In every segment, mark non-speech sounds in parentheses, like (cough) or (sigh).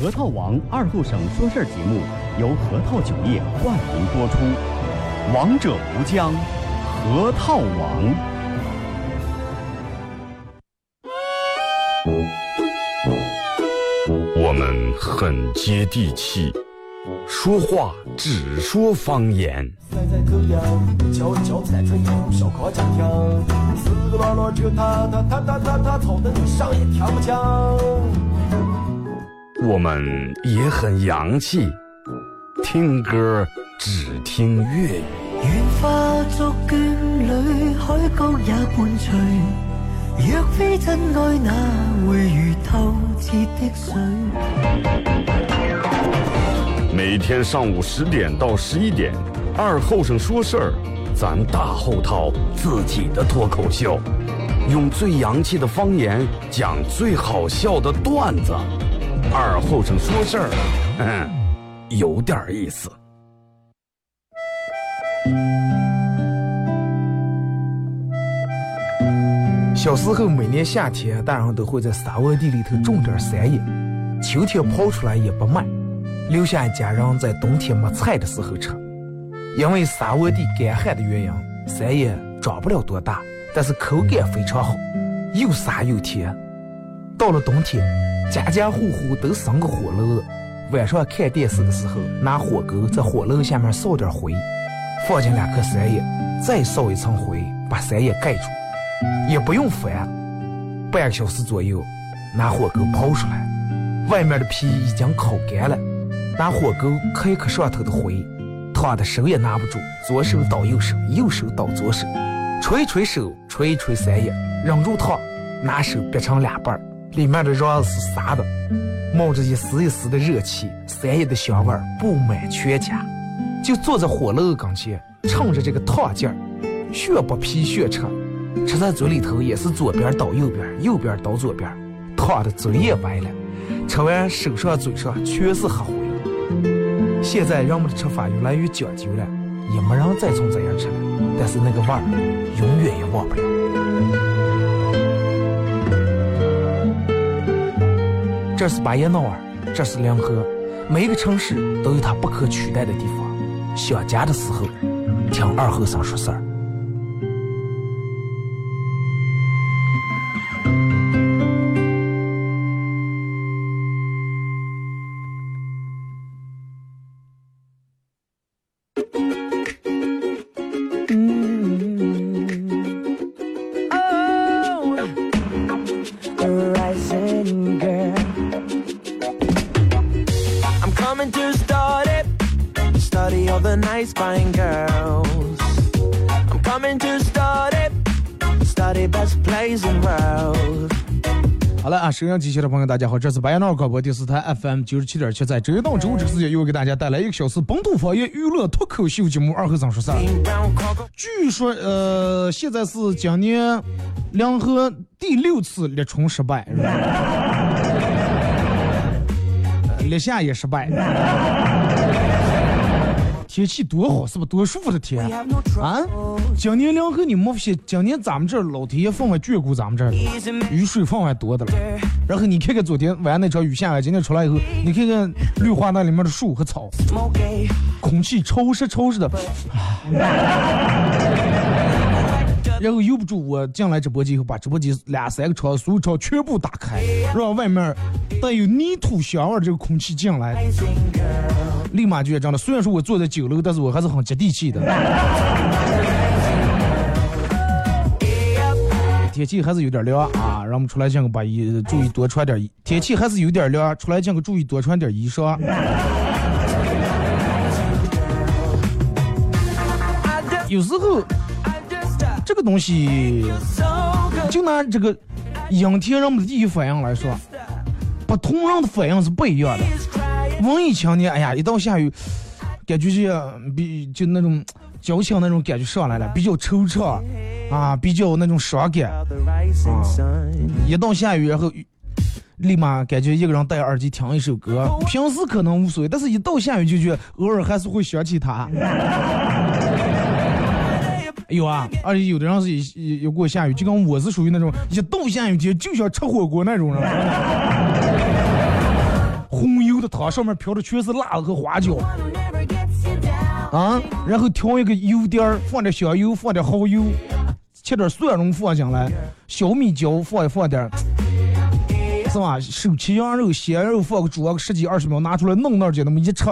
核桃王二后省说事儿节目由核桃酒业冠名播出，王者无疆，核桃王。我们很接地气，说话只说方言。我们也很洋气，听歌只听粤语。愿化作眷侣，海角也伴随。若非真爱，哪会如透彻的水？每天上午十点到十一点，二后生说事儿，咱大后套自己的脱口秀，用最洋气的方言讲最好笑的段子。二后生说事儿，嗯，有点意思。小时候每年夏天，大人都会在沙窝地里头种点山野，秋天刨出来也不卖，留下家人在冬天没菜的时候吃。因为沙窝地干旱的原因，山野长不了多大，但是口感非常好，又沙又甜。到了冬天，家家户户都生个火炉，晚上看电视的时候，拿火钩在火炉下面烧点灰，放进两颗山叶，再烧一层灰，把山叶盖住，也不用翻，半个小时左右，拿火钩刨出来，外面的皮已经烤干了，拿火钩磕一磕上头的灰，烫的手也拿不住，左手倒右手，右手倒左手，吹吹手，吹吹山叶，忍住烫，拿手掰成两半儿。里面的瓤是沙的，冒着一丝一丝的热气，山野的香味布满全家。就坐在火炉跟前，趁着这个烫劲儿，学剥皮学吃，吃在嘴里头也是左边倒右边，右边倒左边，烫的嘴也歪了。吃完手上嘴上全是黑灰。现在人们的吃法越来越讲究了，也没人再从这样吃了，但是那个味儿永远也忘不了。这是巴彦淖尔，这是临河，每一个城市都有它不可取代的地方。想家的时候，听二后生说事儿。好了啊收音机前的朋友，大家好，这是白彦淖尔广播电视台 FM 九十七点七，在周一到周五这个时间，又给大家带来一个小时本土方言娱乐脱口秀节目《二和尚说事据说，呃，现在是今年两河第六次立春失败，立夏 (laughs) 也失败。天气多好，是不多舒服的天？啊！今年两河你没发现，今年咱们这儿老天爷分外眷顾咱们这儿，雨水分外多的了。然后你看看昨天晚上那场雨下来，今天出来以后，你看看绿化那里面的树和草，空气潮湿潮湿的。(laughs) 然后由不住我进来直播间以后，把直播间两三个窗所有窗全部打开，让外面带有泥土香味这个空气进来，立马就这样的。虽然说我坐在九楼，但是我还是很接地气的。天气还是有点凉啊，让我们出来见个把衣，注意多穿点衣。天气还是有点凉，出来见个注意多穿点衣裳。有时候。这个东西，就拿这个阴天人们的第一反应来说，不同人的反应是不一样的。文艺青年，哎呀，一到下雨，感觉就比就那种矫情那种感觉上来了，比较惆怅啊，比较那种伤感啊。一到下雨，然后立马感觉一个人戴耳机听一首歌，平时可能无所谓，但是一到下雨就觉得偶尔还是会想起他。(laughs) 有啊，而且有的人是也也过下雨，就跟我是属于那种一到下雨天就想吃火锅那种人，汤，上面飘的全是辣子和花椒，啊，然后调一个油碟儿，放点香油，放点蚝油，切点蒜蓉放进来，小米椒放一放点儿，是吧？手切羊肉、鲜肉放个煮个十几二十秒，拿出来弄那儿去那么一吃，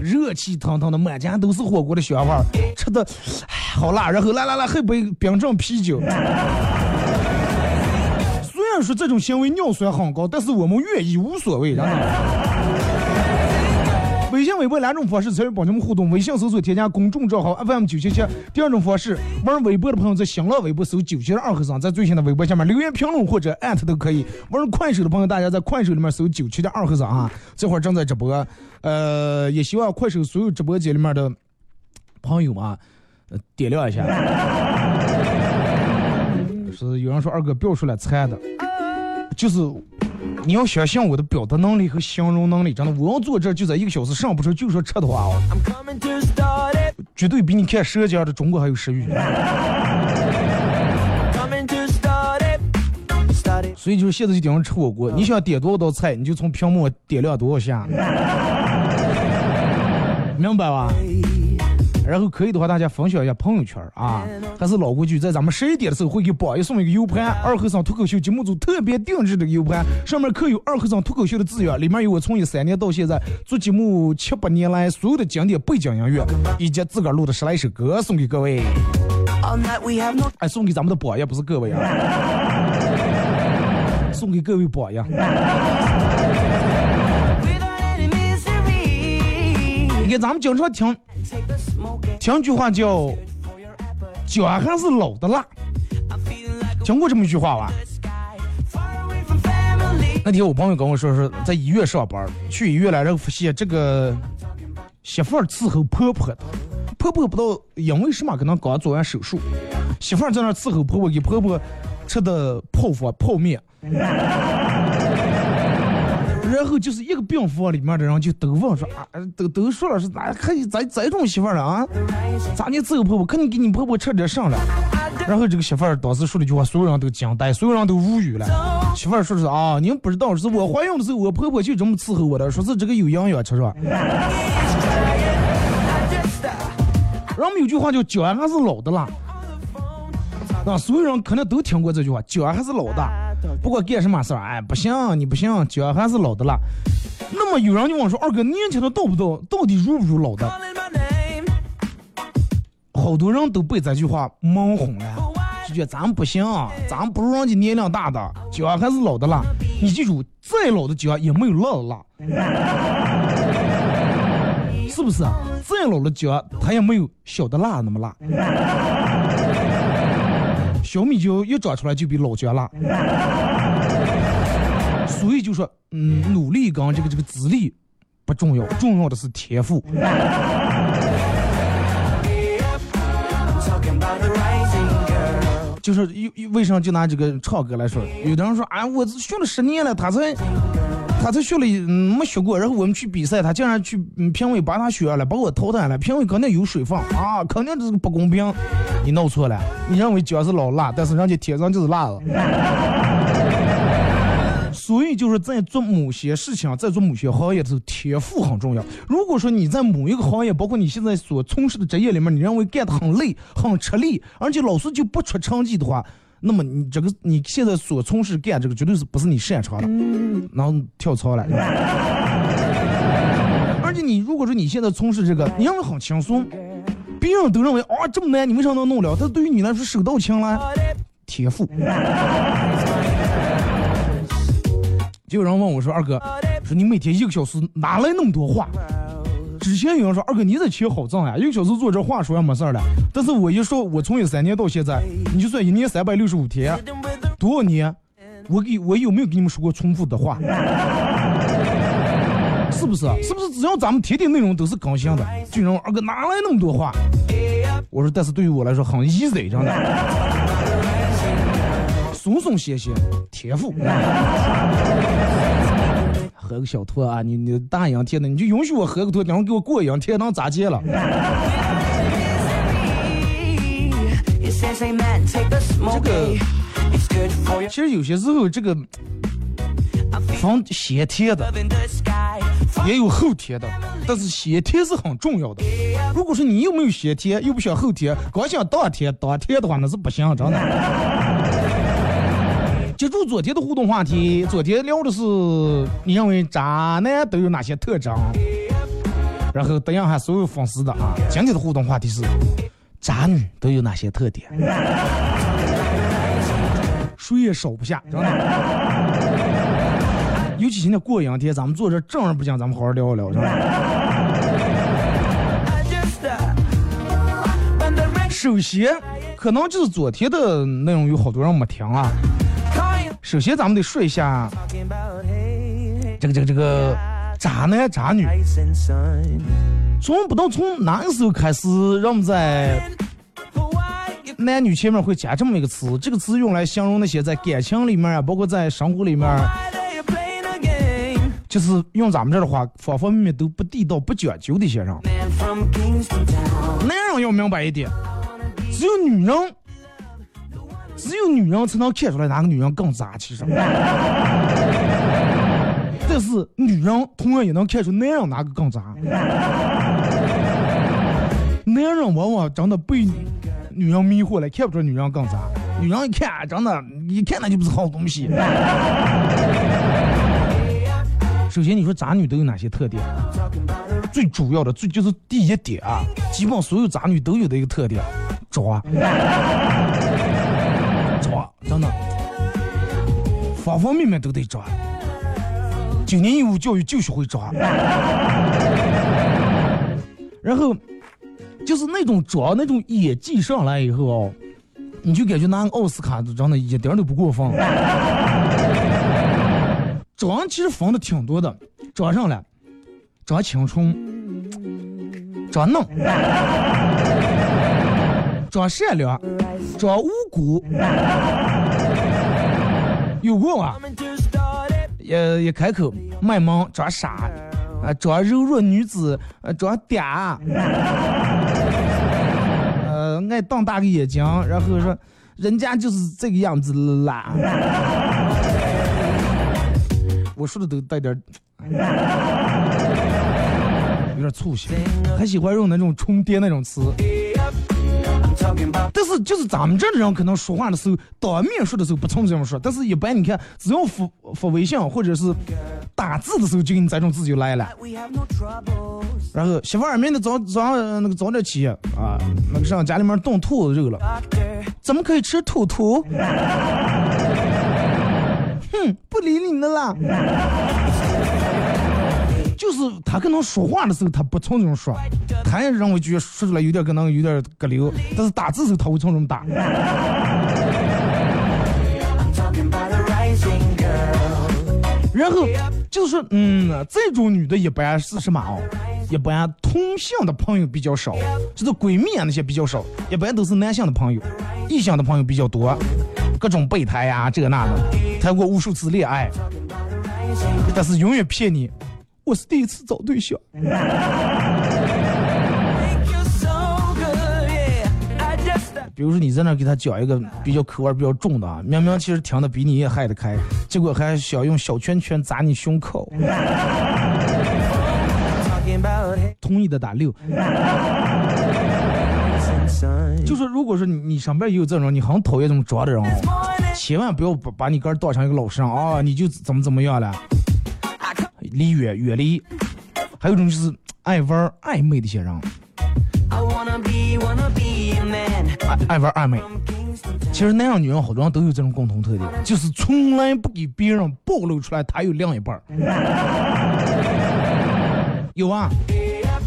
热气腾腾的，满家都是火锅的香味儿，吃的，哎，好辣。然后来来来，喝杯冰镇啤酒。虽然说这种行为尿酸很高，但是我们愿意无所谓，然后。微信、微博两种方式参与帮你们互动：微信搜索添加公众账号 FM 九七七；第二种方式，玩微博的朋友在新浪微博搜九七二和尚，在最新的微博下面留言评论或者艾特都可以。玩快手的朋友，大家在快手里面搜九七的二和尚啊，这会儿正在直播。呃，也希望快手所有直播间里面的朋友啊，点亮一下。是有人说二哥不要出来猜的，就是。你要相信我的表达能力和形容能力，真的，我要坐这就在一个小时上不出，就说吃的话哦，绝对比你看舌尖的中国还有食欲。(laughs) 所以就是现在就点上吃火锅，你想点多少道菜，你就从屏幕点亮多少下，明白吧？然后可以的话，大家分享一下朋友圈啊，还是老规矩，在咱们十一点的时候会给榜一送一个 U 盘，二和尚脱口秀节目组特别定制的 U 盘，上面刻有二和尚脱口秀的字样，里面有我从一三年到现在做节目七八年来所有的经典背景音乐，以及自个儿录的十来首歌，送给各位。哎，送给咱们的宝爷，不是各位啊，送给各位宝爷。你看，咱们经常听。听句话叫“脚还是老的辣”，听过这么一句话吧？那天我朋友跟我说，是在医院上班，去医院来，然后发现这个媳妇儿伺候婆婆的，婆婆不知道因为什么，可能刚做完手术，媳妇儿在那伺候婆婆，给婆婆吃的泡饭、泡面。然后就是一个病房里面的人就都问说啊，都都说了是咋可以这这种媳妇了啊？咋你伺候婆婆？肯定给你婆婆吃点剩了。然后这个媳妇儿当时说了一句话，所有人都惊呆，所有人都无语了。媳妇儿说是啊，你们不知道是我怀孕的时候，我婆婆就这么伺候我的，说是这个有营养吃是吧？人们有句话叫姜还是老的辣，啊，所有人肯定都听过这句话，姜还是老的。不管干什么事儿，哎，不行，你不行，脚还是老的辣。那么有人就问说，二哥年轻的到不到，到底如不如老的？好多人都被这句话蒙哄了，就觉得咱不行，咱不如人家年龄大的，脚还是老的辣。你记住，再老的脚也没有辣的辣，(laughs) 是不是？再老的脚，它也没有小的辣那么辣。小米椒一长出来就比老姜辣，所以就说，嗯，努力跟这个这个资历不重要，重要的是天赋。就是为为什么就拿这个唱歌来说，有的人说，啊，我学了十年了，他才。他才学了，没学过，然后我们去比赛，他竟然去评委把他选了，把我淘汰了。评委肯定有水分啊，肯定这是不公平。你弄错了，你认为姜是老辣，但是人家天生就是辣的。所以就是在做某些事情，在做某些行业的时候，天赋很重要。如果说你在某一个行业，包括你现在所从事的职业里面，你认为干的很累、很吃力，而且老师就不出成绩的话。那么你这个你现在所从事干这个绝对是不是你擅长的，然后跳槽了。而且你如果说你现在从事这个，你认为很轻松，别人都认为啊这么难，你为啥能弄了？但对于你来说手到擒来，天赋。就有人问我说二哥，说你每天一个小时哪来那么多话？之前有人说二哥你这钱好挣呀，一个小时坐这话说也没事儿了。但是我一说，我从一三年到现在，你就算一年三百六十五天，多少年，我给我有没有给你们说过重复的话？(laughs) 是不是？是不是只要咱们天天内容都是更新的，就让二哥哪来那么多话？我说，但是对于我来说很 easy，真的，松松歇歇，天赋。喝个小托啊！你你大阳天的，你就允许我喝个托，然后给我过阳天，能咋接了？这个其实有些时候，这个防先天的，也有后天的，但是先天是很重要的。如果说你又没有先天，又不想后天，光想当天当天的话，那是不行，真的。接住昨天的互动话题，昨天聊的是你认为渣男都有哪些特征？然后答应下所有粉丝的啊，今天的互动话题是渣女都有哪些特点？(laughs) 谁也少不下，真的。(laughs) 尤其现在过阳天，咱们坐这正儿不讲，咱们好好聊一聊，是吧？(laughs) 首先，可能就是昨天的内容有好多人没听啊。首先，咱们得说一下这个这个这个渣男渣女。从不知道从哪个时候开始，让我们在男女前面会加这么一个词，这个词用来形容那些在感情里面啊，包括在生活里面，就是用咱们这儿的话，方方面面都不地道、不讲究的一些人。男人要明白一点，只有女人。只有女人才能看出来哪个女人更渣，其实。(laughs) 但是女人同样也能看出男人哪个更渣。男人往往真的被女人迷惑了，看不出女人更渣。女人一看，真的，一看那就不是好东西。首先，你说渣女都有哪些特点？最主要的，最就是第一点啊，基本所有渣女都有的一个特点，渣。等等，方方面面都得抓。九年义务教育就学会抓。然后就是那种抓那种演技上来以后哦，你就感觉拿个奥斯卡都真的一点都不过分。装其实分的挺多的，装上来，装青春，装嫩，装善良，装无辜。(laughs) 有过啊，也也开口卖萌装傻，啊装柔弱女子，呃装嗲，(laughs) 呃爱瞪大个眼睛，然后说人家就是这个样子啦。(laughs) 我说的都带点，有点粗心，还喜欢用那种重叠那种词。但是就是咱们这的人可能说话的时候，当面说的时候不从这么说，但是一般你看，只要发发微信或者是打字的时候，就给你这种字就来了。然后媳妇儿明天早早上那个早点起啊，那个上家里面炖兔子肉了，怎么可以吃兔兔？(laughs) 哼，不理你的啦。就是他可能说话的时候，他不从这种说，他也认为觉得说出来有点可能有点隔流，但是打字时候他会从这么打。然后就是，嗯，这种女的一般是什么哦？一般同性的朋友比较少，就是闺蜜啊那些比较少，一般都是男性的朋友，异性的朋友比较多，各种备胎呀这那的，谈过无数次恋爱，但是永远骗你。我是第一次找对象。比如说你在那给他讲一个比较口味比较重的啊，明明其实听的比你也嗨得开，结果还想用小拳拳砸你胸口。同意的打六。就说如果说你你上边也有这种你很讨厌这种装的人，千万不要把把你哥当成一个老实人啊，你就怎么怎么样了。离远远离，还有一种就是爱玩暧昧的一些人，爱爱玩暧昧。其实那样女人好多人都有这种共同特点，就是从来不给别人暴露出来他有另一半。有啊，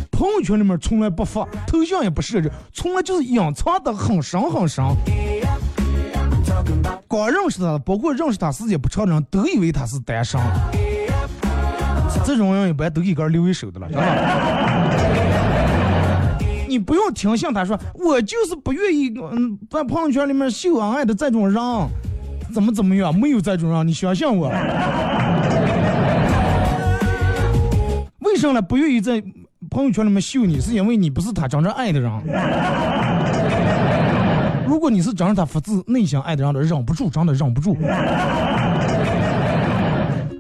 朋友圈里面从来不发，头像也不设置，从来就是隐藏的很深很深。刚认识他，包括认识他时间不长的人都以为他是单身。这种人一般都一根留一手的了，知道吧？你不用听信他说，我就是不愿意，嗯，在朋友圈里面秀恩爱的这种人，怎么怎么样？没有这种人，你相信我。为什么不愿意在朋友圈里面秀你？是因为你不是他真正爱的人。如果你是真正他发自内心爱的人，忍不住，真的忍不住。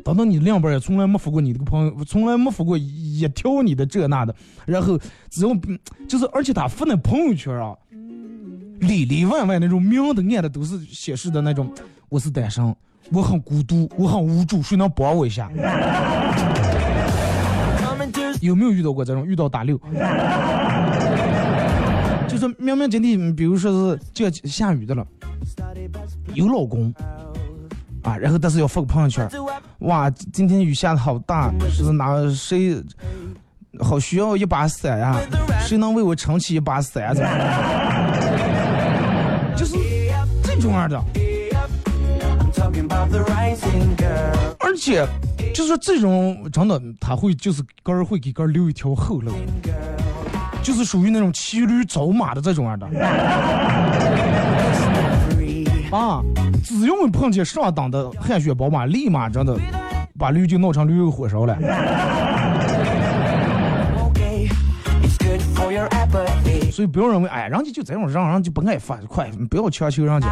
等等，你另一半也从来没服过你这个朋友，从来没服过一条你的这那的，然后只要就是，而且他发那朋友圈啊，里里外外那种明的暗的都是显示的那种，我是单身，我很孤独，我很无助，谁能帮我一下？有没有遇到过这种？遇到打六，就是明明今天，比如说是就要下雨的了，有老公啊，然后但是要发个朋友圈，哇，今天雨下的好大，是哪谁好需要一把伞呀、谁能为我撑起一把伞？怎么？就是这种样的，而且就是这种真的，他会就是根儿会给根儿留一条后路，就是属于那种骑驴找马的这种样的。啊，只用碰见上档的汗血宝马，立马真的把驴就闹成驴肉火烧了。所以不要认为，哎，人家就这种让人就不爱发，快，不要强求人家。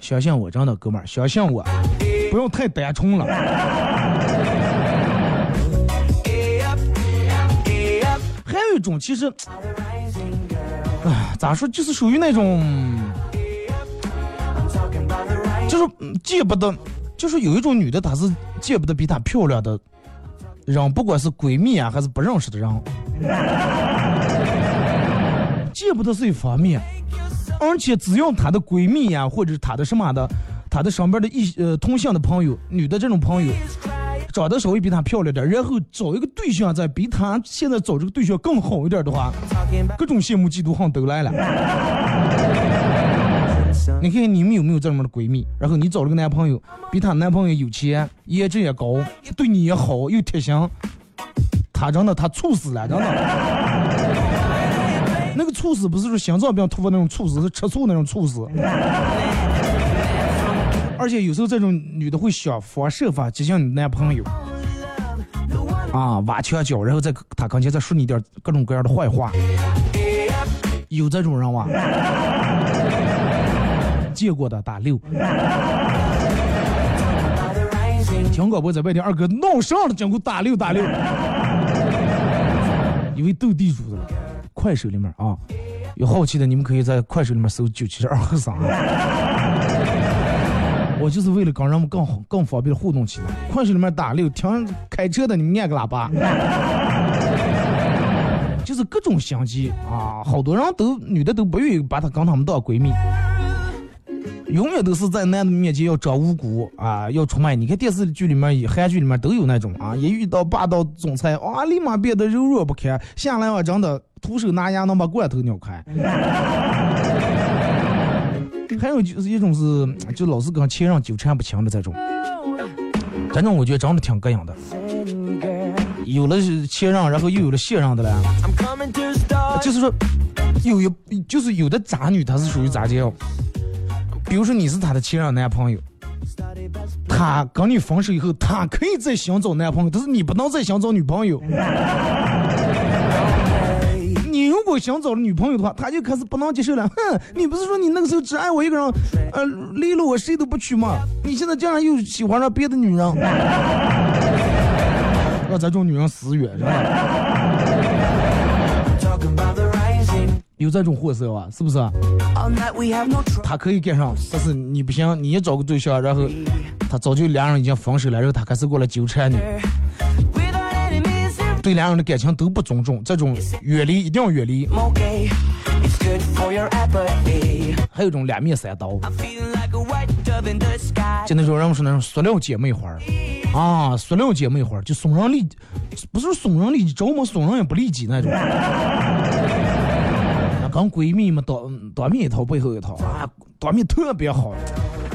相信我，真的哥们儿，相信我，不要太单纯了。还有一种，其实，哎，咋说，就是属于那种，就是见不得，就是有一种女的，她是见不得比她漂亮的人，不管是闺蜜啊，还是不认识的人，见不得是一方面。而且只要她的闺蜜呀、或者她的什么的，她的身边的异呃同性的朋友，女的这种朋友，长得稍微比她漂亮点，然后找一个对象再比她现在找这个对象更好一点的话，(laughs) 各种羡慕嫉妒恨都来了。你看看你们有没有这样的闺蜜？然后你找了个男朋友，比她男朋友有钱，颜值也高，对你也好，又贴心，她真的她猝死了，真的。(laughs) 那个猝死不是说心脏病突发那种猝死，是吃醋那种猝死。而且有时候这种女的会想方设法接近你男朋友，啊，挖墙脚，然后在他跟前再说你点各种各样的坏话。有这种人吗？见过的打六。听广播在外地，二哥闹上了，讲过打六打六。一位斗地主的，快手里面啊，有好奇的你们可以在快手里面搜九七二和三。我就是为了跟人们更好、更方便互动起来。快手里面打六，听开车的你按个喇叭，(laughs) 就是各种相机啊，好多人都女的都不愿意把她跟他们当闺蜜。永远都是在男的面前要装无辜啊，要出卖。你看电视剧里面、韩剧里面都有那种啊，一遇到霸道总裁，哇，立马变得柔弱不堪，下来啊，真的徒手拿牙能把罐头扭开。还有就是一种是，就老是跟前任纠缠不清的这种，这种我觉得长得挺膈应的。有了前任，然后又有了现任的了，就是说，有一就是有的渣女，她是属于咋叫？比如说你是她的前任男朋友，她跟你分手以后，她可以再想找男朋友，但是你不能再想找女朋友。果想找女朋友的话，他就开始不能接受了。哼，你不是说你那个时候只爱我一个人，呃，离了我谁都不娶吗？你现在竟然又喜欢上别的女人，(laughs) 让这种女人死远，是吧？有这种货色啊，是不是？他可以干上，但是你不行，你也找个对象，然后他早就两人已经分手了，然后他开始过来纠缠你，对两人的感情都不尊重，这种远离一定要远离。还有一种两面三刀，就那种人们说那种塑料姐妹花儿啊，塑料姐妹花儿就损人利，不是损人利己，着么损人也不利己那种。(laughs) 那跟闺蜜嘛当当面一套，背后一套啊，当面特别好，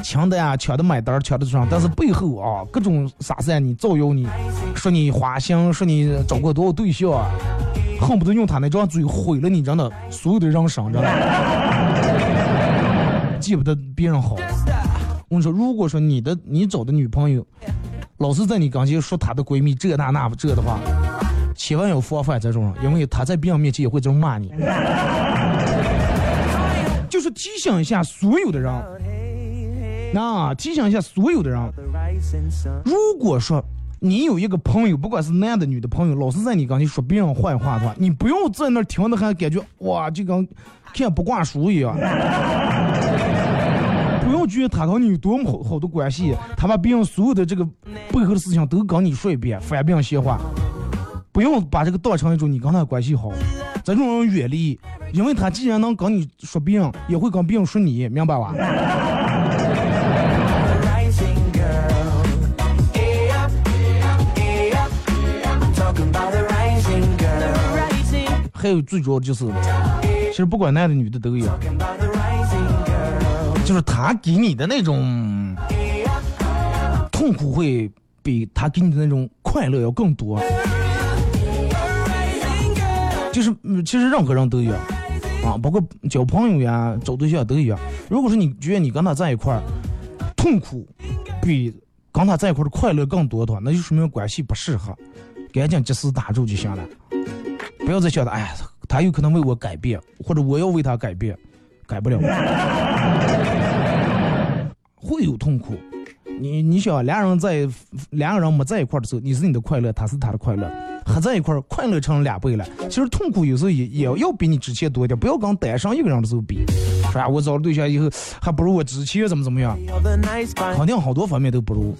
抢的呀，抢的买单，抢的上，但是背后啊，各种撒撒你，造谣你，说你花心，说你找过多少对象啊，恨不得用他那张嘴毁了你，真的所有的人生，真的，(laughs) 记不得别人好。我跟你说，如果说你的你找的女朋友，老是在你跟前说她的闺蜜这那那这的话，千万要防范这种人，因为她在别人面前也会这么骂你。(laughs) 就是提醒一下所有的人，那提醒一下所有的人，如果说你有一个朋友，不管是男的女的朋友，老是在你跟前说别人坏话的话，你不要在那儿听的还感觉哇，就跟看不挂书一样。(laughs) 不用觉得他跟你有多么好好的关系，他把别人所有的这个背后的事情都跟你说一遍，反病闲话。不用把这个当成一种你跟他关系好，这种人远离，因为他既然能跟你说别人，也会跟别人说你，明白吧？还有最主要的就是，其实不管男的女的都有，就是他给你的那种痛苦会比他给你的那种快乐要更多。就是，其实任何人都一样，啊，包括交朋友呀、找对象都一样。如果说你觉得你跟他在一块儿，痛苦比跟他在一块儿的快乐更多的话，那就说明关系不适合，赶紧及时打住就行了。不要再想着，哎呀，他有可能为我改变，或者我要为他改变，改不了，(laughs) 会有痛苦。你你想，两人在两个人没在一块儿的时候，你是你的快乐，他是他的快乐，合在一块儿，快乐成两倍了。其实痛苦有时候也也要比你之前多一点，不要跟单身一个人的时候比。说啊，我找了对象以后，还不如我之前怎么怎么样，肯定好多方面都不如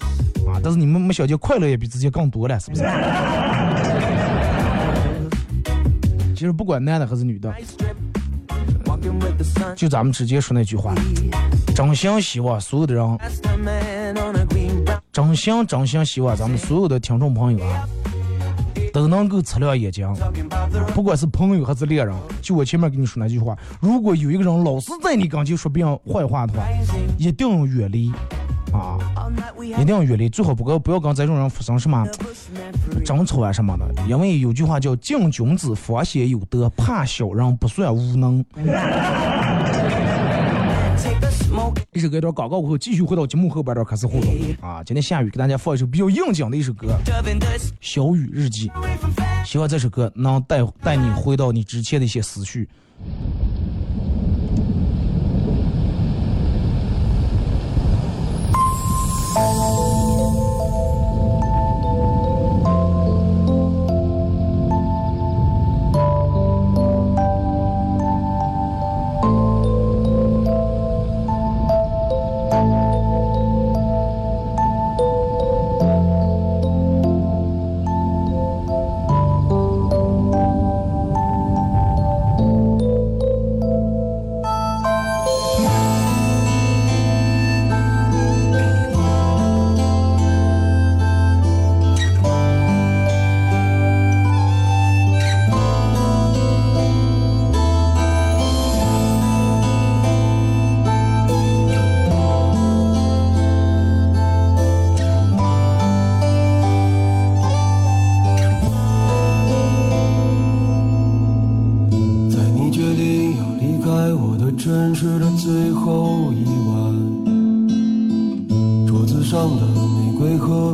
啊。但是你们没想见，快乐也比之前更多了，是不是？其实不管男的还是女的，就咱们直接说那句话。真心希望所有的人，真心真心希望咱们所有的听众朋友啊，都能够擦亮眼睛。不管是朋友还是恋人，就我前面跟你说那句话：如果有一个人老是在你跟前说别人坏话的话，一定要远离！一定要远离，最好不跟不要跟这种人发生什么争吵啊什么的。因为有句话叫“敬君子，方先有德；怕小人，不算无能。(laughs) ”一首歌一段广告过后，继续回到节目后半段开始互动啊！今天下雨，给大家放一首比较应景的一首歌《小雨日记》，希望这首歌能带带你回到你之前的一些思绪。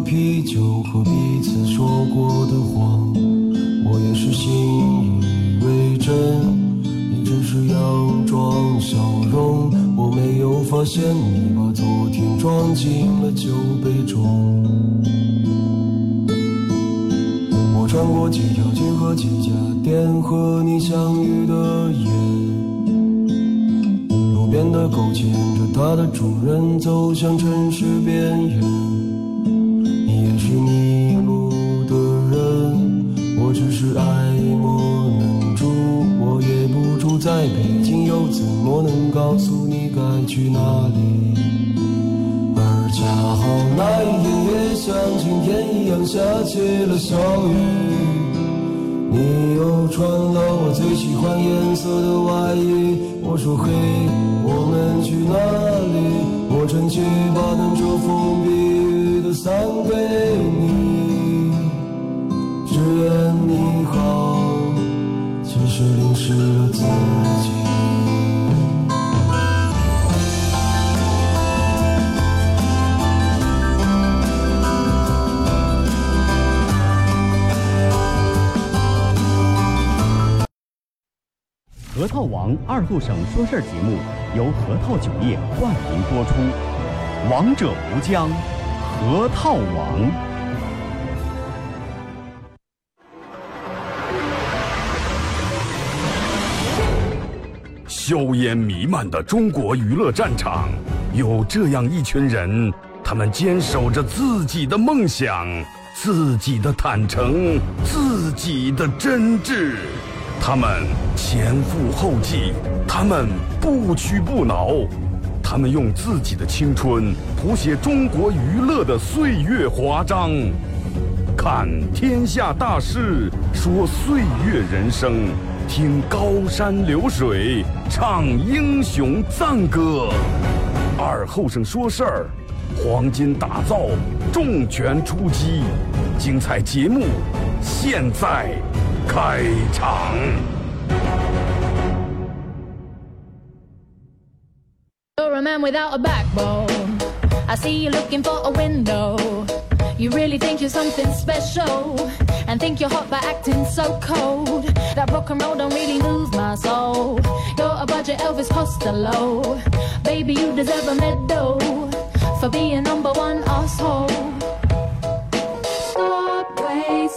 啤酒和红色的外衣我说黑核桃王二后省说事儿节目由核桃酒业冠名播出。王者无疆，核桃王。硝烟弥漫的中国娱乐战场，有这样一群人，他们坚守着自己的梦想，自己的坦诚，自己的真挚。他们前赴后继，他们不屈不挠，他们用自己的青春谱写中国娱乐的岁月华章。看天下大事，说岁月人生，听高山流水，唱英雄赞歌。二后生说事儿，黄金打造，重拳出击，精彩节目现在。开场。You're a man without a backbone. I see you looking for a window. You really think you're something special and think you're hot by acting so cold. That rock and roll don't really lose my soul. You're a budget Elvis Costello. Baby, you deserve a medal for being number one asshole.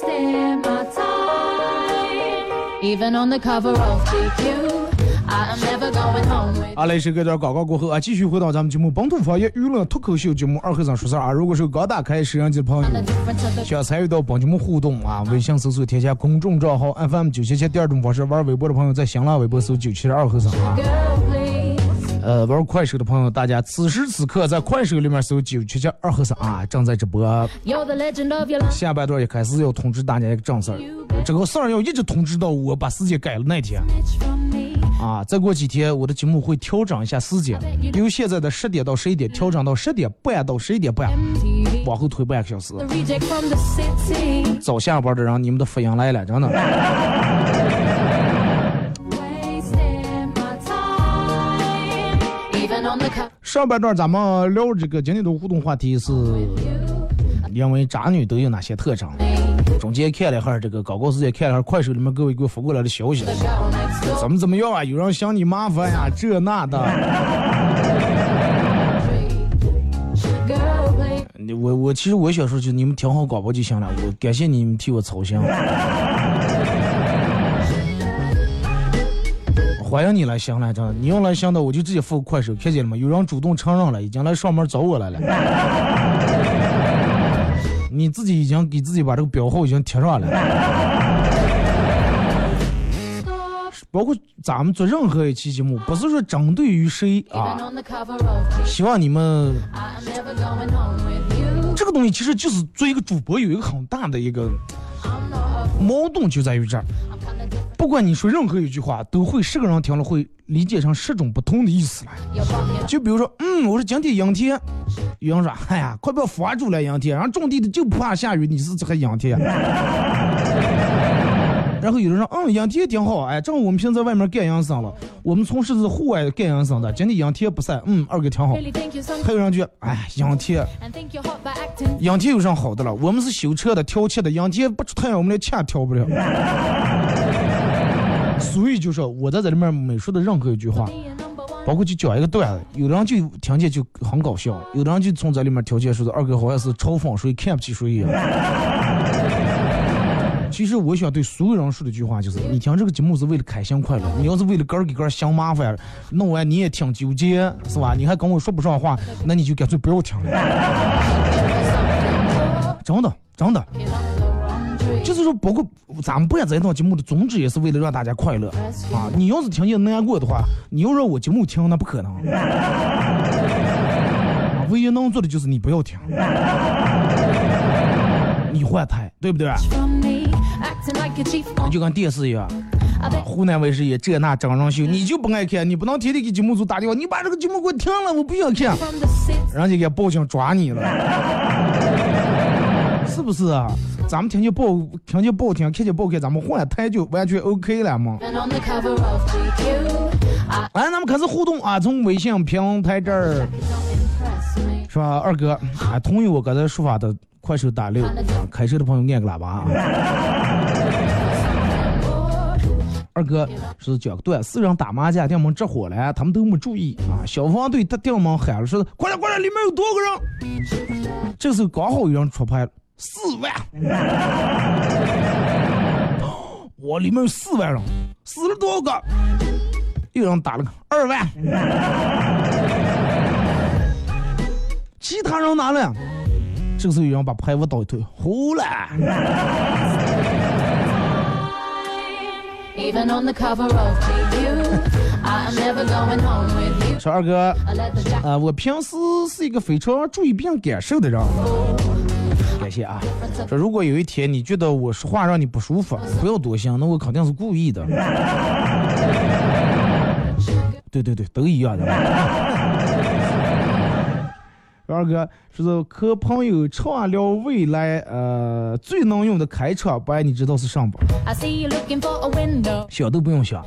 Stop wasting my even on the cover of GQ. I'm never going home with 啊，来是隔段广告过后啊，继续回到咱们节目《本土方言娱乐脱口秀》节目二和尚说事儿啊。如果是刚打开摄像机的朋友想参与到本节目互动啊，微信搜索添加公众账号 FM 九七七。第二种方式，玩微博的朋友在新浪微博搜九七二和尚啊。呃，玩快手的朋友，大家此时此刻在快手里面搜九七七二和尚啊，正在直播。下半段一开始要通知大家一个正事儿，这个事儿要一直通知到我把时间改了那天啊。再过几天我的节目会调整一下时间，由现在的十点到十一点调整到十点半到十一点半，往后推半个小时。早下班的人，你们的福音来了，真的。(laughs) 上半段咱们聊这个今天的互动话题是，因为渣女都有哪些特征？中间看了一下这个广告时间，看了一下快手里面各位给我发过来的消息.怎么怎么样啊？有人想你麻烦呀，这那的。你 (laughs) 我我其实我想说，就你们听好广播就行了，我感谢你们替我操心。欢迎你来香来，真的，你要来香的，我就直接发个快手，看见了吗？有人主动承认了，已经来上门找我来了。(laughs) 你自己已经给自己把这个标号已经贴上了。(laughs) 包括咱们做任何一期节目，不是说针对于谁啊.希望你们.这个东西其实就是做一个主播有一个很大的一个矛盾就在于这儿.不管你说任何一句话，都会十个人听了会理解成十种不同的意思来。就比如说，嗯，我说今天阴天，有人说，哎呀，快不要发出来阴天，然后种地的就不怕下雨，你是这个阴天。(laughs) 然后有人说，嗯，阴天挺好，哎，正好我们平时在外面干营生了，我们从事的是户外干营生的，今天阴天不晒，嗯，二哥挺好。还有人就，哎，阴天.阴天有啥好的了？我们是修车的、调漆的，阴天不出太阳，我们连漆也挑不了。所以就说我在这里面每说的任何一句话，包括就讲一个段子，有的人就听见就很搞笑，有的人就从这里面调节说的二哥好像是嘲讽谁看不起谁一样。(laughs) 其实我想对所有人说的一句话就是：你听这个节目是为了开心快乐，你要是为了个儿给个儿想麻烦，弄完你也挺纠结，是吧？你还跟我说不上话，那你就干脆不要听了。真的，真的，就是说，包括咱们办这一档节目的宗旨也是为了让大家快乐啊。你要是听见难过的话，你要让我节目听，那不可能。(laughs) 啊，唯一能做的就是你不要听，你换台，对不对.就跟电视一样湖南卫视也这那整人秀，你就不爱看，你不能天天给节目组打电话，你把这个节目给我停了，我不想看.人家给报警抓你了，是不是啊？咱们听见不好，听见不好听，看见不好看，咱们换台就完全 OK 了嘛。来，咱们开始互动啊！从微信平台这儿.是吧？二哥啊，同意我刚才说法的，快手打六，啊开车的朋友按个喇叭啊。(laughs) 二哥是讲个段，四人打麻将，店门着火了，他们都没注意啊。消防队他店门喊了，说快来快来，里面有多少个人？这时候刚好有人出牌了，四万。(laughs) 我里面有四万人，死了多少个？有人打了个二万。(laughs) 其他人拿了？这时候有人把牌我倒一推，胡了。说二哥呃，我平时是一个非常注意别人感受的人。啊。说如果有一天你觉得我说话让你不舒服，不要多想，那我肯定是故意的。对 (laughs) 对对，都一样的。二哥说是和朋友畅聊未来，呃，最能用的开场白，你知道是啥不？I see you looking for a window. 想都不用想。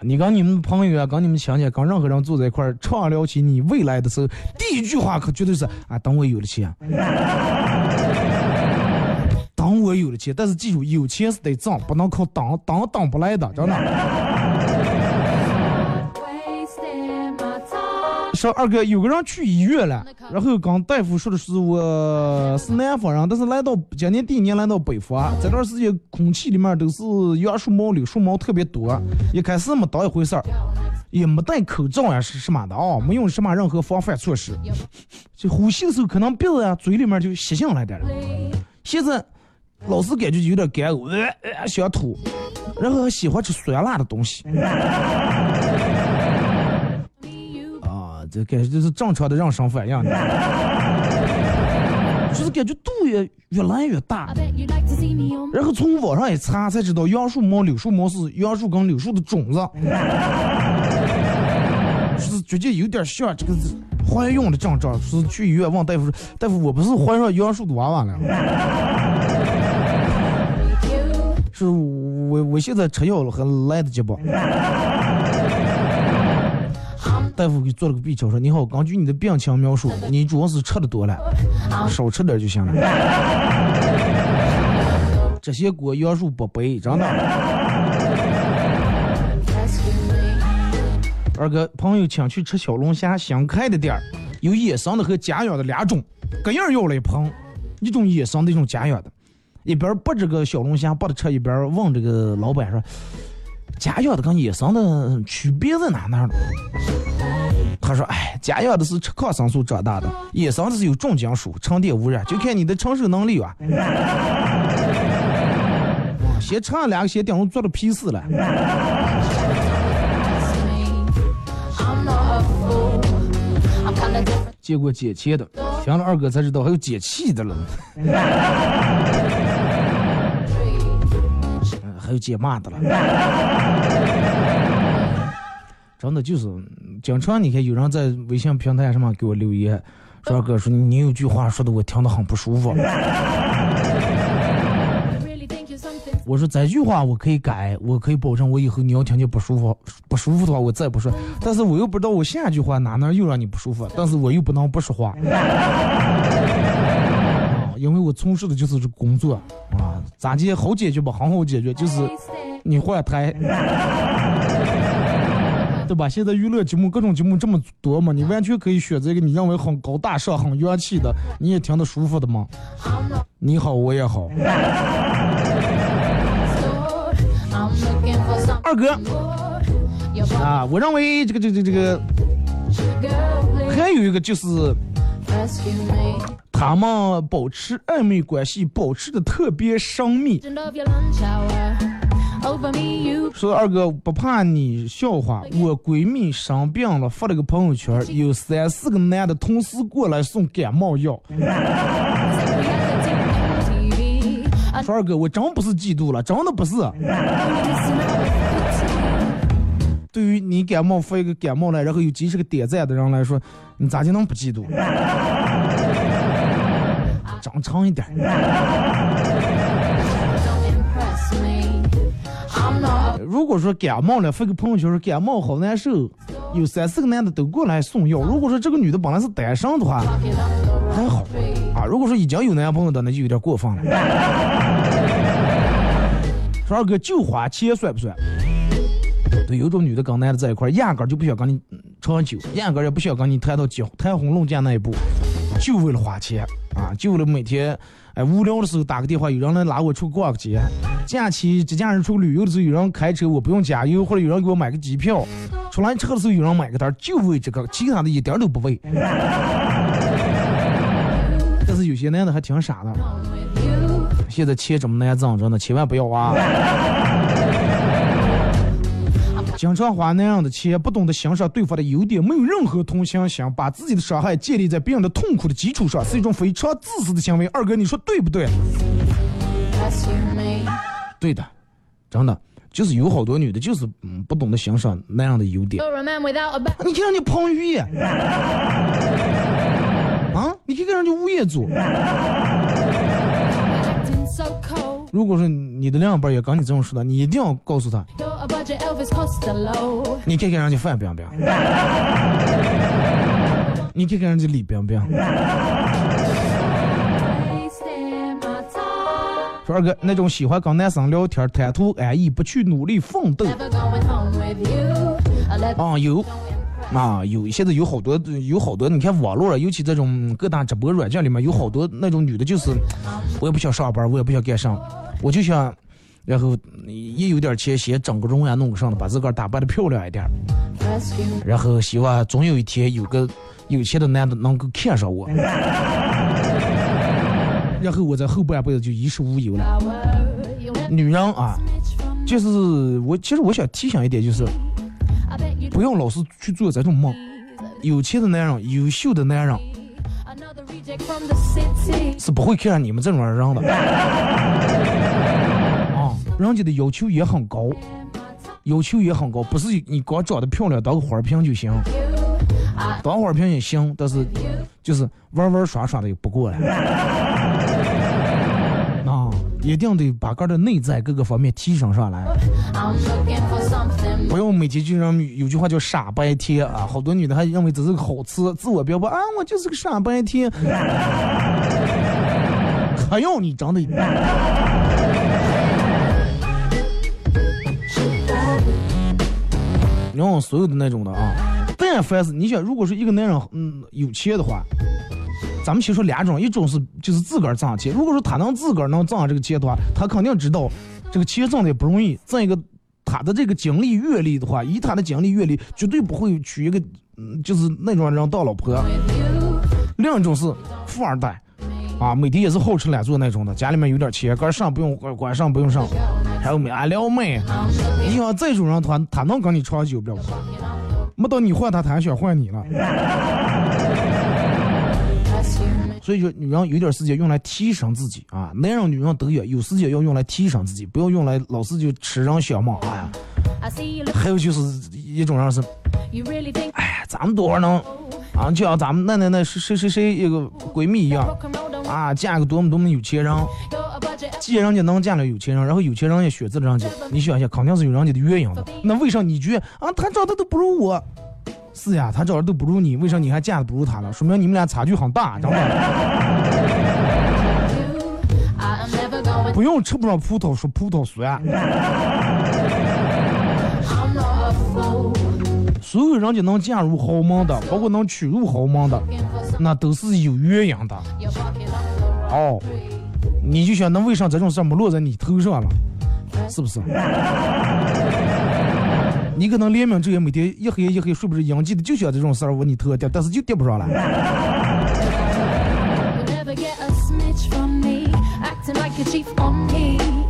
你跟你们朋友啊，跟你们亲戚，跟任何人坐在一块儿畅聊起你未来的时候，第一句话可绝对是啊，等我有了钱，等我有钱。但是记住，有钱是得挣，不能靠等，等等不来的，真的。(laughs) 说二哥，有个人去医院了，然后跟大夫说的是我是南方人，但是来到今年第一年来到北方，这段时间空气里面都是杨树毛、柳树毛特别多，一开始没当一回事儿，也没戴口罩呀是什么的啊，没用什么任何防范措施，(laughs) 就呼吸的时候可能鼻子呀、嘴里面就吸进来点儿了。现在老是感觉有点干呕，呃呃想吐，然后还喜欢吃酸辣的东西。(laughs) 啊，这感觉就是正常的人生反应，就是感觉肚也越来越大然后从网上一查才知道，杨树毛、柳树毛是杨树跟柳树的种子，就是觉得有点像这个怀孕的症状。是去医院问大夫说：“大夫，我不是怀上杨树的娃娃了？是我我现在吃药了，还来得及不？” (laughs) 大夫给做了个 B 超，说：“你好，根据你的病情描述，你主要是吃的多了，少吃点就行了。这些锅杨树不背，真的。”二哥，朋友请去吃小龙虾，新开的店儿，有野生的和家养的两种，各样要了一盆，一种野生的，一种家养的。一边剥这个小龙虾剥着吃，一边问这个老板说：“家养的跟野生的区别在哪哪儿呢？”他说：“哎，家养的是吃抗生素长大的，野生的是有重金属、沉淀污染，就看你的承受能力吧。(laughs) ”先吃了两个，先顶上做了皮死了。见过解气的，听了二哥才知道还有解气的了，还有解骂的了。(laughs) 真的就是，经常你看有人在微信平台上面给我留言，说二哥说你有句话说的我听得很不舒服。我说这句话我可以改，我可以保证我以后你要听见不舒服不舒服的话我再不说。但是我又不知道我下一句话哪哪又让你不舒服，但是我又不能不说话。因为我从事的就是这工作啊，咋解好解决不？很好解决，就是你换台。(laughs) 对吧？现在娱乐节目各种节目这么多嘛，你完全可以选择一个你认为很高大上、很元气的，你也听得舒服的嘛。你好，我也好。二哥啊，我认为这个这个这个还有一个就是。他们保持暧昧关系，保持的特别神秘。说二哥不怕你笑话，我闺蜜生病了，发了个朋友圈，有三四个男的同时过来送感冒药。(laughs) 说二哥，我真不是嫉妒了，真的不是。对于你感冒发一个感冒来，然后有几十个点赞的人来说，你咋就能不嫉妒？长长一点。如果说感冒了，发个朋友圈说感冒好难受，有三四个男的都过来送药。如果说这个女的本来是单身的话，还好啊。如果说已经有男朋友的，那就有点过分了。说二哥，就花钱算不算？对，有种女的跟男的在一块，压根就不想跟你长久，压根也不想跟你谈到结谈婚论嫁那一步，就为了花钱啊，就为了每天哎无聊的时候打个电话，有人来拉我出去逛个街，假期节假日出去旅游的时候，有人开车我不用加油，或者有人给我买个机票，出来车的时候有人买个单，就为这个，其他的一点都不为。(laughs) 但是有些男的还挺傻的，现在钱这么难挣，真的千万不要啊！经常花那样的钱，不懂得欣赏对方的优点，没有任何同情心，把自己的伤害建立在别人的痛苦的基础上，是一种非常自私的行为。二哥，你说对不对？对的，真的，就是有好多女的，就是嗯不懂得欣赏那样的优点。你看人家彭于晏，(laughs) 啊，你看看人家吴彦祖。Acting so cold. 如果说你的另一半也跟你这么说的，你一定要告诉他，你看看人家范冰冰，(laughs) 你看看人家李冰冰。说二哥，那种喜欢跟男生聊天、贪图安逸、不去努力奋斗啊，有啊有，现在有好多有好多，你看网络上，尤其这种各大直播软件里面，有好多那种女的，就是我也不想上班，我也不想干啥，我就想，然后一有点钱，先整个容呀，弄个上的，把自个儿打扮的漂亮一点，然后希望总有一天有个有钱的男的能够看上我，(laughs) 然后我在后半辈子就衣食无忧了。女人啊，就是我，其实我想提醒一点，就是不要老是去做这种梦。有钱的男人，优秀的男人.是不会看上你们这种人的。人家的要求也很高，要求也很高，不是你光长得漂亮当个花瓶就行，当花瓶也行，但是就是玩玩耍耍的也不过来。(laughs) 啊，一定得把个的内在各个方面提升上来。不要每天就让有句话叫傻白甜啊，好多女的还认为这是个好词，自我标榜啊，我就是个傻白甜。(laughs) 还要你长得，所有的那种的啊，但凡是你想，如果是一个男人嗯有钱的话，咱们先说两种，一种是就是自个儿挣钱，如果说他能自个儿能挣上这个钱的话，他肯定知道这个钱挣的也不容易。再一个，他的这个经历阅历的话，以他的经历阅历，绝对不会娶一个嗯就是那种人当老婆。另一种是富二代，啊，每天也是好吃懒做那种的，家里面有点钱，该上不用管，管上不用上，还有美啊撩妹。你想这种人，他他能跟你长久不了？没等你换他，他还想换你了。所以说，女人有点时间用来提升自己啊，男人女人都有，有时间要用来提升自己，不要用来老是就吃人想嘛。哎呀，还有就是一种人是，You really think 哎，咱们多少能啊，就像咱们那那那谁谁谁谁一个闺蜜一样啊，嫁个多么多么有钱人。既然人家能嫁了有钱人，然后有钱人也选择了人家，你想想，肯定是有人家的原因的。那为啥你觉得啊，他长得都不如我？是呀，他长得都不如你，为啥你还嫁的不如他了？说明你们俩差距很大，知道吗. (laughs) 不用吃不上葡萄说葡萄酸，所有人家能嫁入豪门的，包括能娶入豪门的.那都是有原因的。哦，你就想，那为啥这种事儿没落在你头上了？是不是？(laughs) 你可能连名这也每天一黑一黑睡不着，应急的就想这种事儿往你头上掉，但是就叠不上来。(sighs)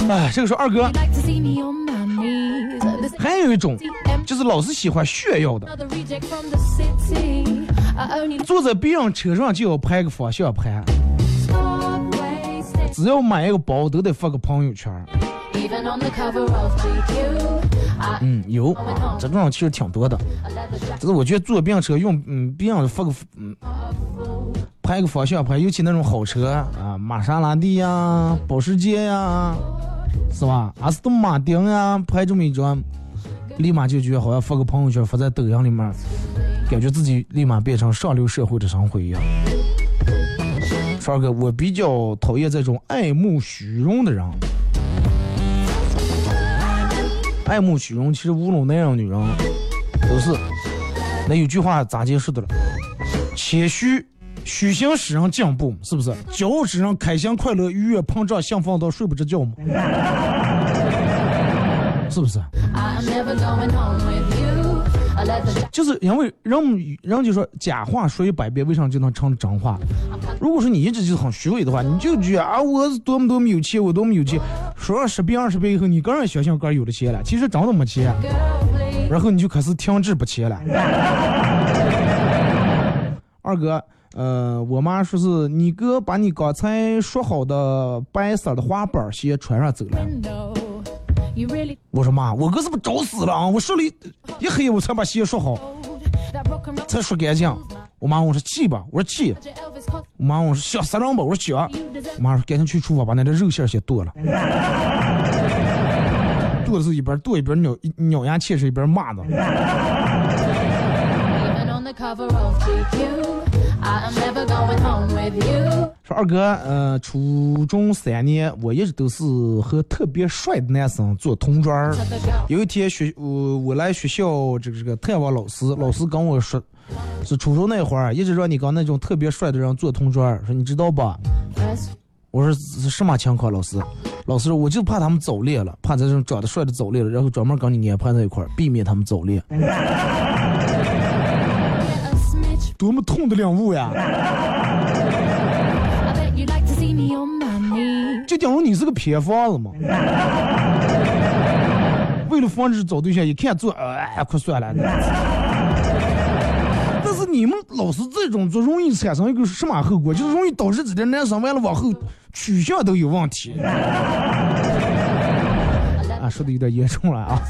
哎，这个时候二哥还有一种就是老是喜欢炫耀的。坐在别人车上就要拍个方向盘，只要买一个包都得发个朋友圈。嗯，有啊，这种其实挺多的。只是我觉得坐别人车用嗯别人发个嗯拍个方向盘，尤其那种好车啊，玛莎拉蒂呀、保时捷呀、是吧？阿斯顿马丁啊、拍这么一张，立马就觉得好像发个朋友圈发在抖音里面，感觉自己立马变成上流社会的生活一样。川儿哥，我比较讨厌这种爱慕虚荣的人。爱慕虚荣，其实无论男人女人都是。那有句话咋解释的了？谦虚，虚心使人进步，是不是？骄傲使人开心快乐愉悦膨胀兴奋到睡不着觉吗？(laughs) 是不是？就是因为人人就说假话说一百遍，为啥就能成真话？如果说你一直就是很虚伪的话，你就觉得啊，我是多么多么有钱，我多么有钱。说上十遍二十遍以后，你个人相信个人有了钱了，其实真的没钱。然后你就开始停滞不前了。二哥，呃，我妈说是你哥把你刚才说好的白色的花板鞋穿上走了。我说妈，我哥是不是找死了啊？我说了一黑我才把鞋说好，才说干净。我妈问我说去吧，我说去。我妈问我说想死人吧，我说想。我妈说赶紧去厨房把那个肉馅先剁了。(laughs) 剁的是一边剁一边咬咬牙切齿一边骂的。说二哥，呃，初中三年，我一直都是和特别帅的男生做同桌儿。有一天学，我我来学校这个这个探望老师，老师跟我说，是初中那会儿一直让你跟那种特别帅的人做同桌儿，说你知道吧？我说是什么情况，老师？老师我就怕他们早恋了，怕这种长得帅的早恋了，然后专门跟你安排在一块儿，避免他们早恋。(laughs) 多么痛的领悟呀！就等于你是个偏方子嘛。为了防止找对象，一看做，哎，快算了。(laughs) 但是你们老是这种做，容易产生一个什么后果？就是容易导致这点男生完了往后取向都有问题。(laughs) 啊，说的有点严重了啊。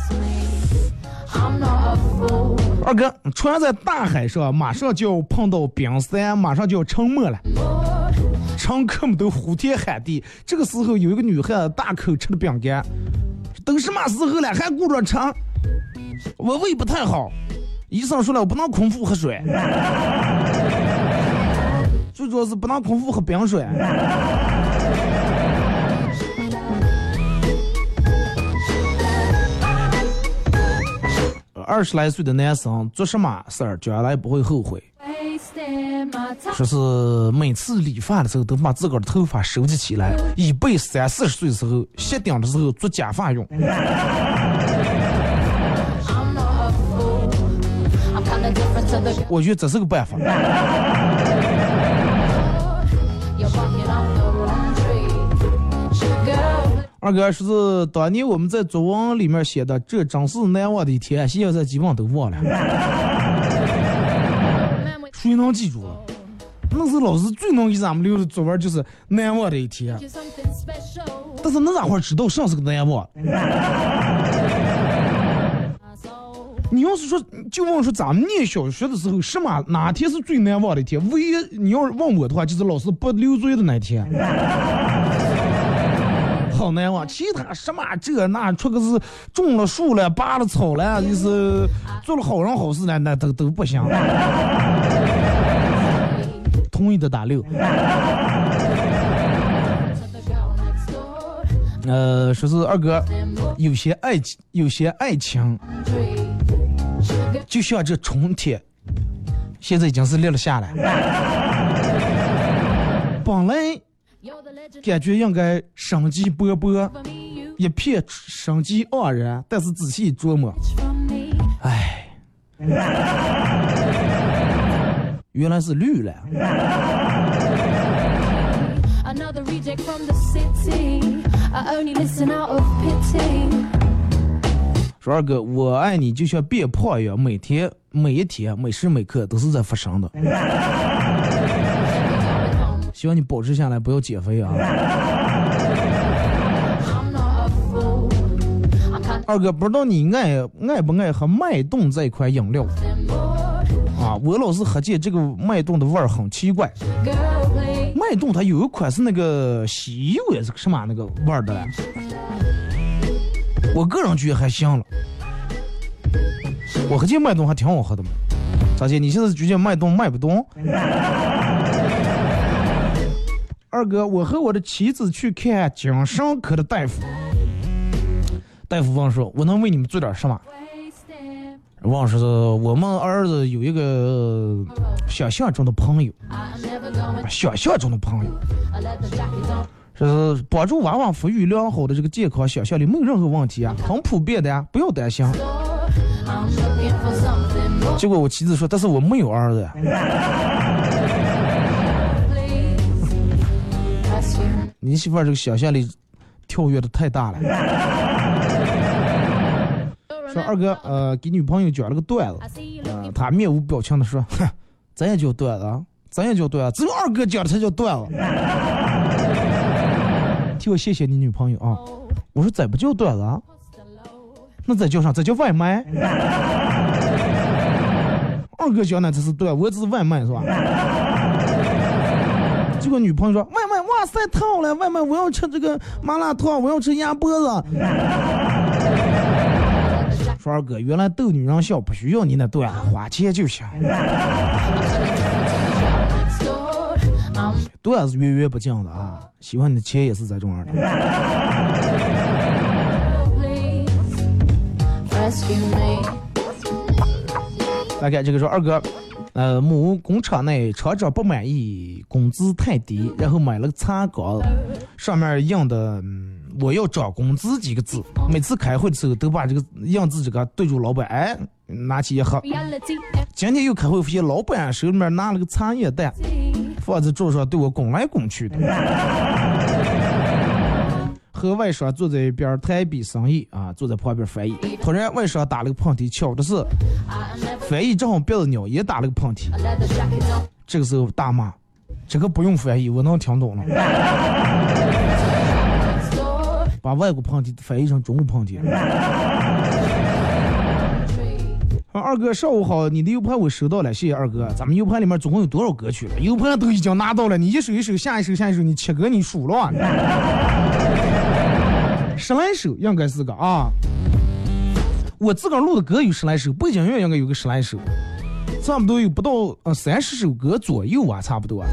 二哥，船在大海上，马上就要碰到冰山，马上就要沉没了。乘客们都呼天喊地。这个时候，有一个女孩大口吃了饼干。都什么时候了，还顾着吃？我胃不太好，医生说了，我不能空腹喝水。(laughs) 最主要是不能空腹喝冰水。二十来岁的男生做什么事儿将来不会后悔？说是每次理发的时候都把自个儿的头发收集起来，以备三四十岁的时候卸顶的时候做假发用。(laughs) 我觉得这是个办法。二哥说是当年我们在作文里面写的，这真是难忘的一天，现在基本上都忘了。(laughs) 谁能记住？那是老师最能给咱们留的作文，就是难忘的一天。但是那咋会知道上是个难忘？(laughs) 你要是说，就问说咱们念小学的时候，什么哪天是最难忘的一天？唯一你要是问我的话，就是老师不留作业的那天。好难忘，其他什么这那，出个是种了树了，拔了草了，就是做了好人好事了，那都都不行。同意的打六。呃，说是二哥，有些爱情，有些爱情，就像这春天，现在已经是立了下来。本来。感觉应该生机勃勃，一片生机盎然，但是仔细琢磨，哎，原来是绿了。说二哥，我爱你就像变胖一样，每天、每一天、每时每刻都是在发生的。希望你保持下来，不要减肥啊！(laughs) 二哥，不知道你爱爱不爱喝脉动这一款饮料啊？我老是喝见这个脉动的味儿很奇怪。脉动它有一款是那个西柚也是什么那个味儿的嘞？我个人觉得还行了。我喝见脉动还挺好喝的嘛。咋姐，你现在觉得脉动脉不动？二哥，我和我的妻子去看精神科的大夫，大夫问说：“我能为你们做点什么？”王说：“我们儿子有一个想象中的朋友，想象中的朋友，说是帮助娃娃发育良好的这个健康想象力没有任何问题啊，很普遍的呀，不要担心。”结果我妻子说：“但是我没有儿子你媳妇儿这个想象力跳跃的太大了。说二哥，呃，给女朋友讲了个段子，呃，他面无表情的说：“哼，咱也叫段子，咱也叫段子，只有二哥讲的才叫段子。(laughs) ”替我谢谢你女朋友啊！我说咋不叫段子？那咋叫啥？这叫外卖？二哥讲的这是段，我这是外卖是吧？(laughs) 结果女朋友说：“外，哇塞，太好了！外卖，我要吃这个麻辣烫，我要吃鸭脖子。(laughs) ”说二哥，原来逗女人笑不需要你那段，花钱就行。段子源源不尽的啊，喜欢你的钱也是在这样的。(laughs) 大概这个说二哥。呃，某工厂内厂长不满意工资太低，然后买了个茶缸，上面印的“我要涨工资”几个字。每次开会的时候，都把这个印字这个对住老板，哎，拿起一盒。今天又开会，发现老板手里面拿了个茶叶蛋，放在桌上对我拱来拱去的。和外商坐在一边谈笔生意啊，坐在旁边翻译。突然外商打了个喷嚏，巧的是，翻译正好别的鸟也打了个喷嚏。这个时候大骂：“这个不用翻译，我能听懂了。”把外国喷嚏翻译成中国喷嚏。二哥上午好，你的 U 盘我收到了，谢谢二哥。咱们 U 盘里面总共有多少歌曲了？U 盘都已经拿到了，你一首一首，下一首下一首，你切歌你数了。十来首应该是个啊，我自个儿录的歌有十来首，背景音乐应该有个十来首，差不多有不到呃三十首歌左右啊，差不多。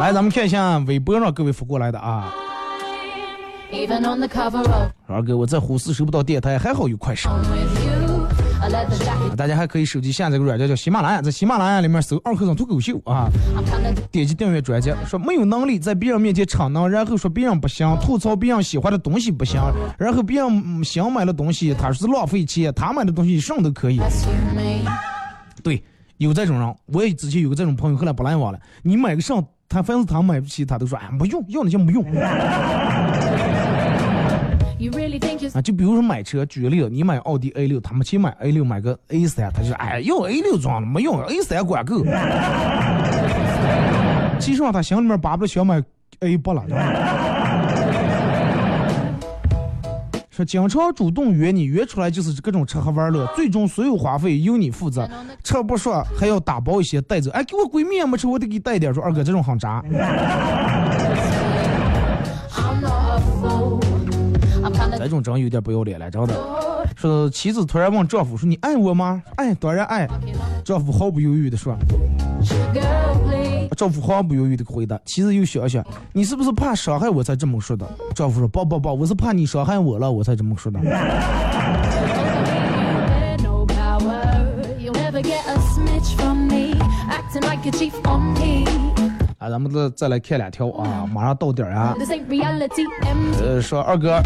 来，咱们看一下微博上各位发过来的啊。二哥，我在呼市收不到电台，还好有快手。大家还可以手机下载个软件叫喜马拉雅，在喜马拉雅里面搜“二和尚脱口秀”啊，点击订阅专辑。说没有能力在别人面前逞能，然后说别人不行，吐槽别人喜欢的东西不行，然后别人想买的东西他是浪费钱，他买的东西什么都可以。对，有这种人，我也之前有个这种朋友，后来不来往了。你买个上，他凡是他买不起，他都说哎没用，要那些没用。啊，就比如说买车，举个例子，你买奥迪 A 六，他们去买 A 六，买个 A 三，他就哎用 A 六装了，没用 A 三管够。其实上他心里面巴不得想买 A 八了。(laughs) 说经常主动约你，约出来就是各种吃喝玩乐，最终所有花费由你负责，吃不说还要打包一些带走。哎，给我闺蜜也没吃，我得给带点。说二哥这种很渣。这种真有点不要脸了，真的。说妻子突然问丈夫说：“你爱我吗？”“爱，当然爱。”丈夫毫不犹豫的说。丈夫毫不犹豫的回答。妻子又想想：“你是不是怕伤害我才这么说的？”丈夫说：“不不不，我是怕你伤害我了，我才这么说的。”啊，咱们再再来看两条啊，马上到点儿啊。呃，说二哥，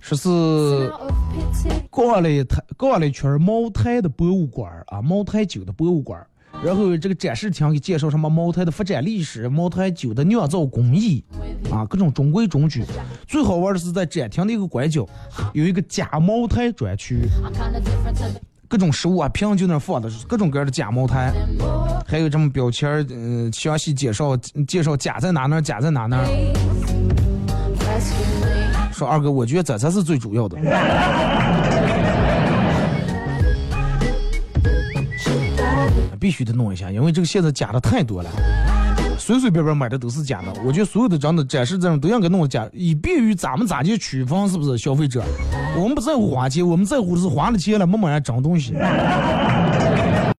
说是逛了一台逛了一圈茅台的博物馆啊，茅台酒的博物馆。然后这个展示厅给介绍什么茅台的发展历史、茅台酒的酿造工艺啊，各种中规中矩。最好玩的是在展厅的一个拐角，有一个假茅台专区。各种食物啊，瓶就那放的，各种各样的假茅台，还有这么标签嗯，详细介绍介绍假在哪呢？假在哪呢？说二哥，我觉得这才是最主要的。必须得弄一下，因为这个现在假的太多了。随随便便买的都是假的，我觉得所有的真的展示这种都应该弄个假，以便于咱们咋去区分是不是消费者。我们不在乎花钱，我们在乎的是花了钱了没买上真东西。